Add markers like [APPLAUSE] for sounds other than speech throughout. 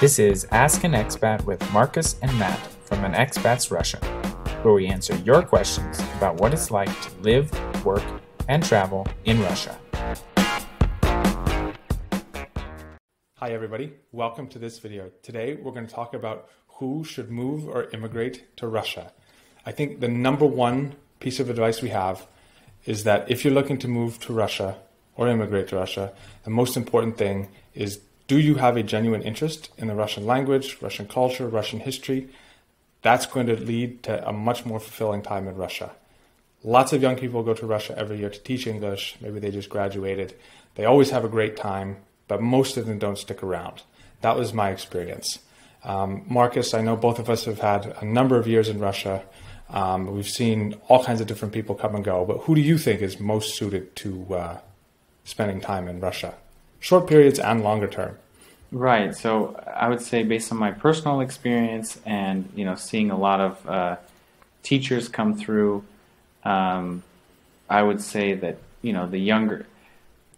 This is Ask an Expat with Marcus and Matt from An Expat's Russia, where we answer your questions about what it's like to live, work, and travel in Russia. Hi, everybody. Welcome to this video. Today, we're going to talk about who should move or immigrate to Russia. I think the number one piece of advice we have is that if you're looking to move to Russia or immigrate to Russia, the most important thing is do you have a genuine interest in the Russian language, Russian culture, Russian history? That's going to lead to a much more fulfilling time in Russia. Lots of young people go to Russia every year to teach English. Maybe they just graduated. They always have a great time, but most of them don't stick around. That was my experience. Um, Marcus, I know both of us have had a number of years in Russia. Um, we've seen all kinds of different people come and go, but who do you think is most suited to uh, spending time in Russia? Short periods and longer term. Right. So I would say, based on my personal experience and you know seeing a lot of uh, teachers come through, um, I would say that you know the younger,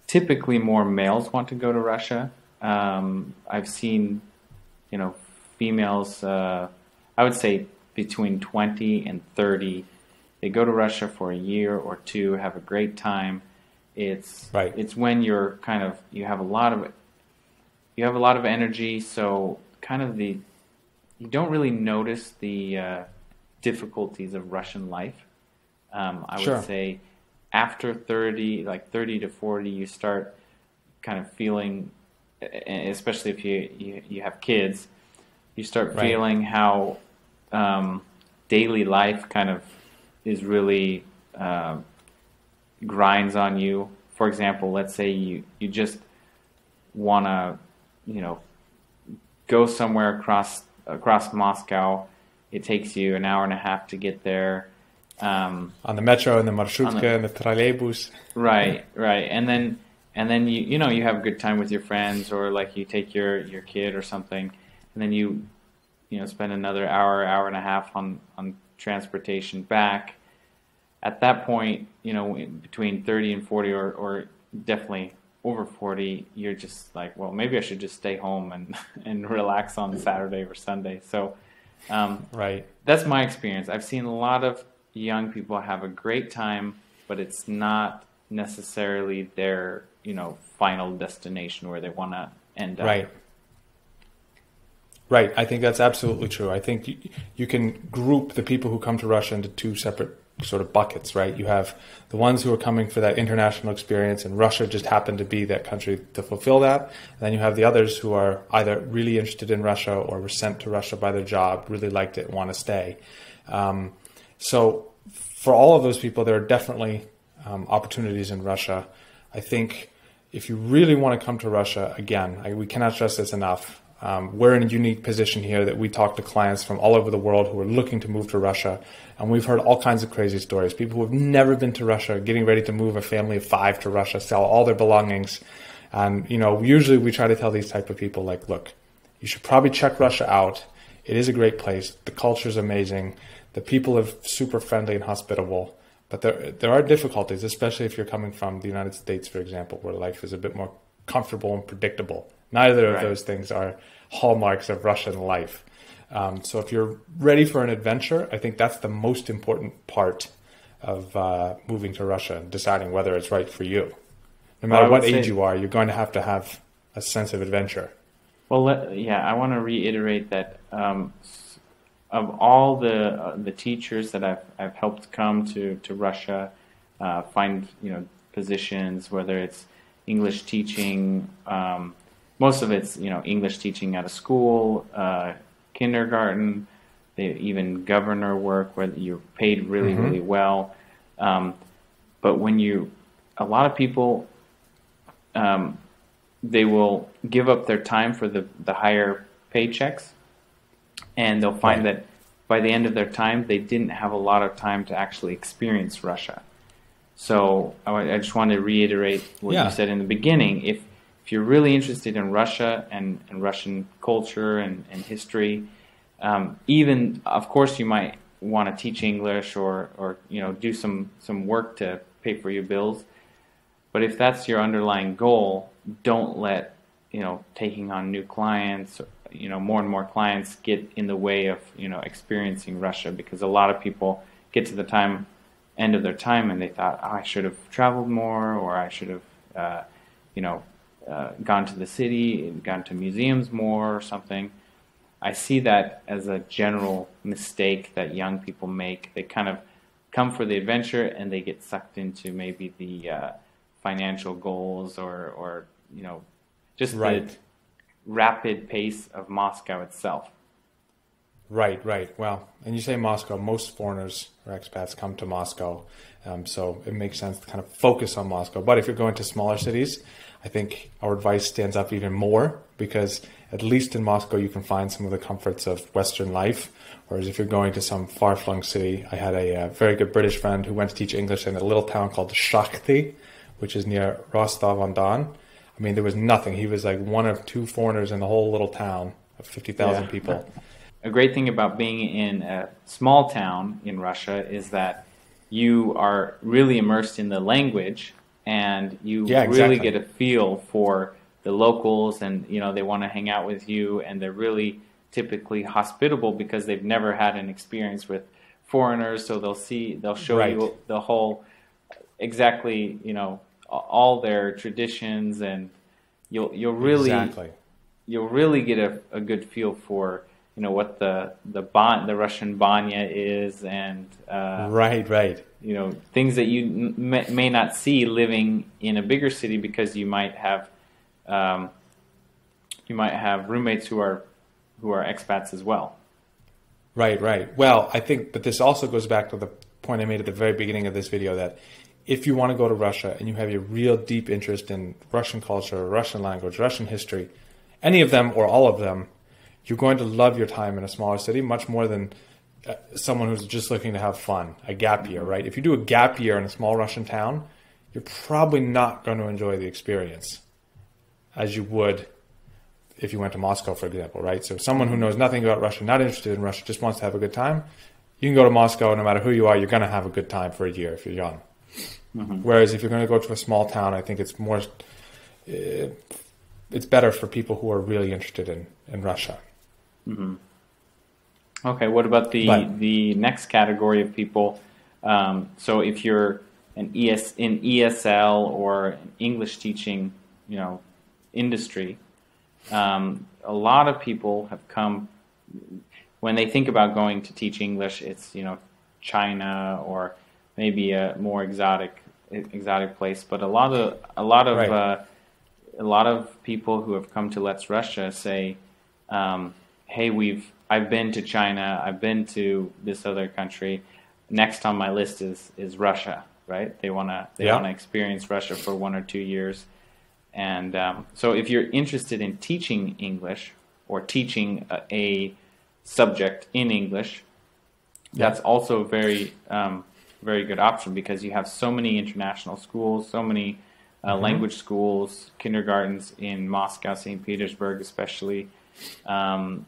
typically more males want to go to Russia. Um, I've seen, you know, females. Uh, I would say between 20 and 30. They go to Russia for a year or two, have a great time. It's right. it's when you're kind of you have a lot of you have a lot of energy, so kind of the you don't really notice the uh, difficulties of Russian life. Um, I Sure. would say after 30, like 30 to 40, you start kind of feeling, especially if you, you, you have kids, you start Right. feeling how um, daily life kind of is really uh, grinds on you. For example, let's say you, you just want to, you know, go somewhere across across Moscow. It takes you an hour and a half to get there. Um, On the metro and the marshrutka the- and the trolleybus. right, [LAUGHS] right, and then and then you you know you have a good time with your friends or like you take your your kid or something, and then you you know spend another hour hour and a half on on transportation back. At that point, you know between thirty and forty, or or definitely over forty, you're just like, well, maybe I should just stay home and [LAUGHS] and relax on Saturday or Sunday. So. Um, Right. that's my experience. I've seen a lot of young people have a great time, but it's not necessarily their, you know, final destination where they want to end up. Right. Right. I think that's absolutely true. I think you, you can group the people who come to Russia into two separate sort of buckets, right? You have the ones who are coming for that international experience, and Russia just happened to be that country to fulfill that. And then you have the others who are either really interested in Russia or were sent to Russia by their job, really liked it, want to stay. Um, so for all of those people, there are definitely um, opportunities in Russia. I think if you really want to come to Russia, again, I, we cannot stress this enough. Um, we're in a unique position here that we talk to clients from all over the world who are looking to move to Russia, and we've heard all kinds of crazy stories. People who have never been to Russia, getting ready to move a family of five to Russia, sell all their belongings, and you know, usually we try to tell these type of people like, look, you should probably check Russia out. It is a great place. The culture is amazing. The people are super friendly and hospitable. But there there are difficulties, especially if you're coming from the United States, for example, where life is a bit more comfortable and predictable. Neither of Right. those things are hallmarks of Russian life. Um, so if you're ready for an adventure, I think that's the most important part of uh, moving to Russia and deciding whether it's right for you. No matter what age say- you are, you're going to have to have a sense of adventure. Well, let, yeah, I want to reiterate that um, of all the uh, the teachers that I've I've helped come to to Russia, uh, find you know positions, whether it's English teaching, um, most of it's you know English teaching at a school, uh, kindergarten, they, even governor work where you're paid really Mhm. really well. Um, but when you, a lot of people um, they will give up their time for the, the higher paychecks and they'll find Right. that by the end of their time they didn't have a lot of time to actually experience russia so i, I just want to reiterate what Yeah. you said in the beginning if if you're really interested in russia and, and russian culture and, and history um, even of course you might want to teach english or, or you know do some, some work to pay for your bills. But if that's your underlying goal, don't let you know taking on new clients you know more and more clients get in the way of you know experiencing Russia because a lot of people get to the time end of their time and they thought oh, I should have traveled more or I should have uh, you know uh, gone to the city and gone to museums more or something. I see that as a general mistake that young people make. They kind of come for the adventure and they get sucked into maybe the uh, financial goals or, or you know just right. the rapid pace of Moscow itself. Right, right. Well, and you say Moscow, most foreigners or expats come to Moscow. Um, so it makes sense to kind of focus on Moscow. But if you're going to smaller cities, I think our advice stands up even more because at least in Moscow you can find some of the comforts of Western life. Whereas if you're going to some far flung city, I had a, a, uh, very good British friend who went to teach English in a little town called Shakhty, which is near Rostov on Don. I mean, there was nothing. He was like one of two foreigners in the whole little town of 50,000 yeah. people. A great thing about being in a small town in Russia is that you are really immersed in the language and you yeah, exactly. really get a feel for the locals and you know they want to hang out with you and they're really typically hospitable because they've never had an experience with foreigners so they'll see they'll show right. you the whole exactly you know all their traditions, and you'll you'll really exactly. you'll really get a, a good feel for you know what the the bon, the Russian banya is, and uh, right, right. You know things that you may, may, not see living in a bigger city because you might have um, you might have roommates who are who are expats as well. Right, right. Well, I think, but this also goes back to the point I made at the very beginning of this video that if you want to go to Russia and you have a real deep interest in Russian culture, Russian language, Russian history, any of them or all of them, you're going to love your time in a smaller city much more than uh, someone who's just looking to have fun, a gap year, right? If you do a gap year in a small Russian town, you're probably not going to enjoy the experience as you would if you went to Moscow, for example, right? So someone who knows nothing about Russia, not interested in Russia, just wants to have a good time, you can go to Moscow, no matter who you are, you're going to have a good time for a year if you're young. Mm-hmm. Whereas if you're going to go to a small town, I think it's more, uh, it's better for people who are really interested in, in Russia. Mm-hmm. Okay, what about the but, the next category of people? Um, so if you're an ES in ESL or English teaching, you know, industry, um, a lot of people have come when they think about going to teach English. It's you know China or maybe a more exotic exotic place, but a lot of a lot of right. uh, a lot of people who have come to Let's Russia say, um, "Hey, we've I've been to China, I've been to this other country. Next on my list is is Russia." Right? They wanna they yeah. wanna experience Russia for one or two years, and um, so if you're interested in teaching English or teaching a, a subject in English, yeah. that's also very um, very good option because you have so many international schools, so many uh, mm-hmm. language schools, kindergartens in Moscow, St. Petersburg, especially, um,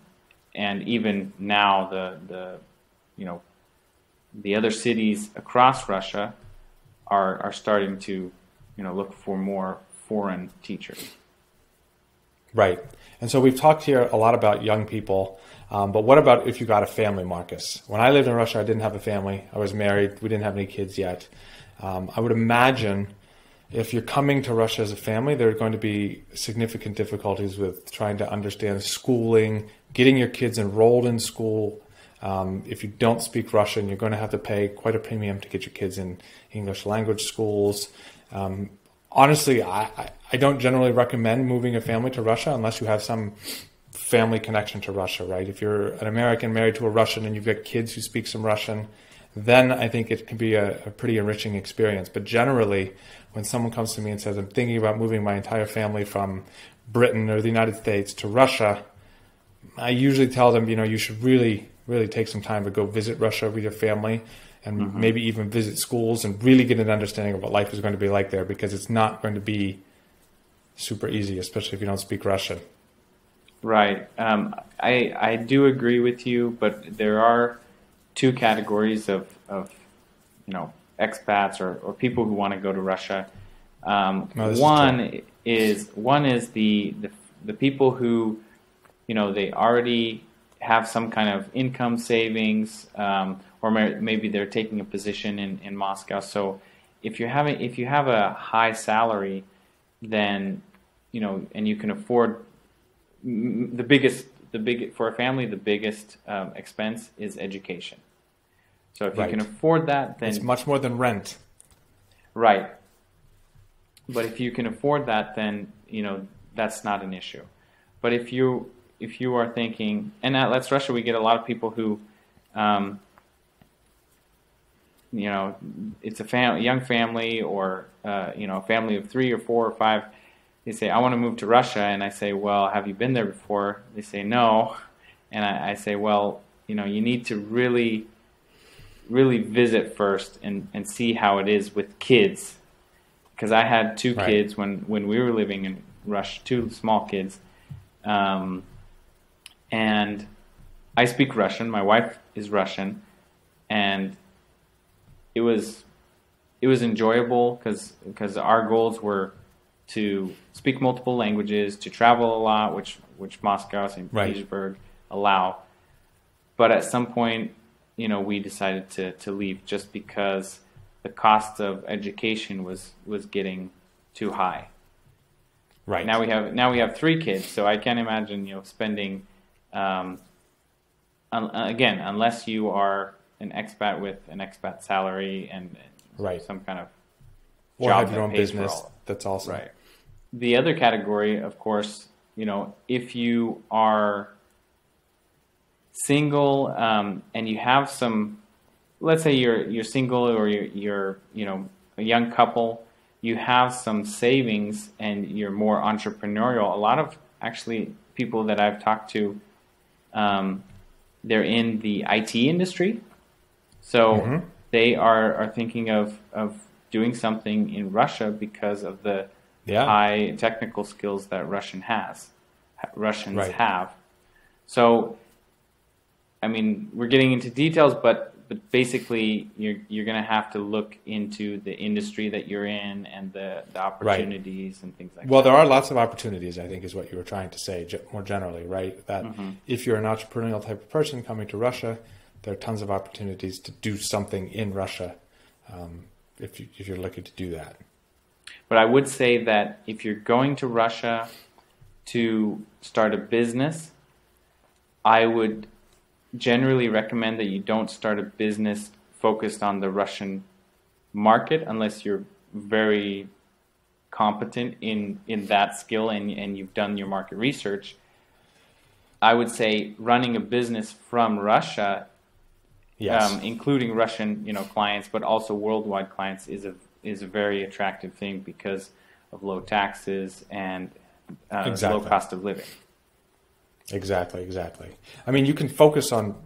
and even now the the you know the other cities across Russia are are starting to you know look for more foreign teachers. Right, and so we've talked here a lot about young people um, but what about if you got a family, Marcus? When I lived in Russia, I didn't have a family. I was married. We didn't have any kids yet. Um, I would imagine if you're coming to Russia as a family, there are going to be significant difficulties with trying to understand schooling, getting your kids enrolled in school. Um, if you don't speak Russian, you're going to have to pay quite a premium to get your kids in English language schools. Um, honestly, I, I don't generally recommend moving a family to Russia unless you have some family connection to Russia, right? If you're an American married to a Russian and you've got kids who speak some Russian, then I think it can be a, a, pretty enriching experience. But generally, when someone comes to me and says, I'm thinking about moving my entire family from Britain or the United States to Russia, I usually tell them, you know, you should really, really take some time to go visit Russia with your family and mm-hmm. maybe even visit schools and really get an understanding of what life is going to be like there because it's not going to be super easy, especially if you don't speak Russian. Right. Um, I I do agree with you, but there are two categories of, of you know expats or, or people who want to go to Russia. Um, no, one is, is, one is the, the the people who you know they already have some kind of income savings, um, or may, maybe they're taking a position in, in Moscow. So if you're having if you have a high salary, then you know, and you can afford the biggest the big for a family the biggest um, expense is education. So if right. you can afford that, then it's much more than rent. Right. But if you can afford that, then you know that's not an issue. But if you if you are thinking, and at Let's Russia, we get a lot of people who, um, you know, it's a fam- young family or uh, you know a family of three or four or five. They say, "I want to move to Russia," and I say, "Well, have you been there before?" They say, "No," and I, I say, "Well, you know, you need to really, really visit first and and see how it is with kids." Because I had two right. kids when when we were living in Russia, two small kids. Um, and I speak Russian. My wife is Russian, and it was it was enjoyable because our goals were to speak multiple languages, to travel a lot, which which Moscow, St. Right. Petersburg allow. But at some point, you know, we decided to to leave just because the cost of education was was getting too high. Right. Now we have now we have three kids, so I can't imagine you know spending um, un- again, unless you are an expat with an expat salary and, and right. some kind of or have your own business, that's awesome. Right. The other category, of course, you know, if you are single um, and you have some, let's say you're you're single or you're, you're you know a young couple, you have some savings and you're more entrepreneurial. A lot of actually people that I've talked to um, they're in the IT industry, so mm-hmm. they are, are thinking of, of doing something in Russia because of the yeah. high technical skills that Russian has, Russians right. have. So, I mean, we're getting into details, but but basically you're you're going to have to look into the industry that you're in and the, the opportunities right. and things like well, that. Well, there are lots of opportunities, I think, is what you were trying to say more generally, right? That mm-hmm. if you're an entrepreneurial type of person coming to Russia, there are tons of opportunities to do something in Russia um, if you, if you're looking to do that. But I would say that if you're going to Russia to start a business, I would generally recommend that you don't start a business focused on the Russian market unless you're very competent in, in that skill and, and you've done your market research. I would say running a business from Russia, yes. um, including Russian you know clients, but also worldwide clients, is a is a very attractive thing because of low taxes and uh, exactly. low cost of living. Exactly, exactly. I mean, you can focus on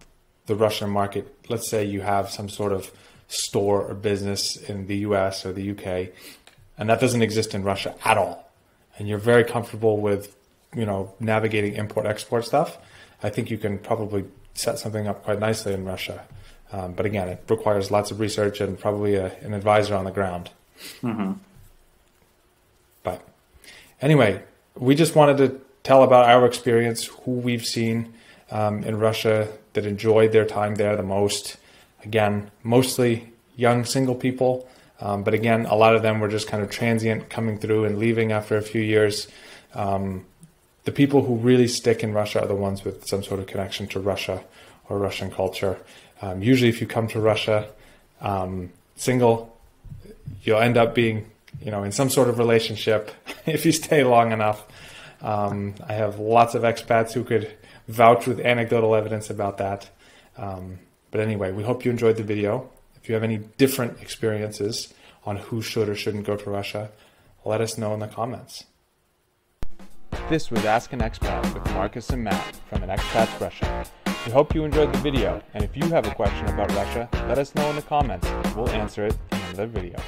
the Russian market. Let's say you have some sort of store or business in the US or the UK, and that doesn't exist in Russia at all. And you're very comfortable with, you know, navigating import export stuff. I think you can probably set something up quite nicely in Russia. Um, but again, it requires lots of research and probably a, an advisor on the ground. Mm-hmm. But anyway, we just wanted to tell about our experience, who we've seen um, in Russia that enjoyed their time there the most. Again, mostly young single people, um, but again, a lot of them were just kind of transient coming through and leaving after a few years. Um, the people who really stick in Russia are the ones with some sort of connection to Russia or Russian culture. Um, usually, if you come to Russia um, single, you'll end up being, you know, in some sort of relationship [LAUGHS] if you stay long enough. Um, I have lots of expats who could vouch with anecdotal evidence about that. Um, but anyway, we hope you enjoyed the video. If you have any different experiences on who should or shouldn't go to Russia, let us know in the comments. This was Ask an Expat with Marcus and Matt from an Expats Russia. We hope you enjoyed the video, and if you have a question about Russia, let us know in the comments. We'll answer it in another video.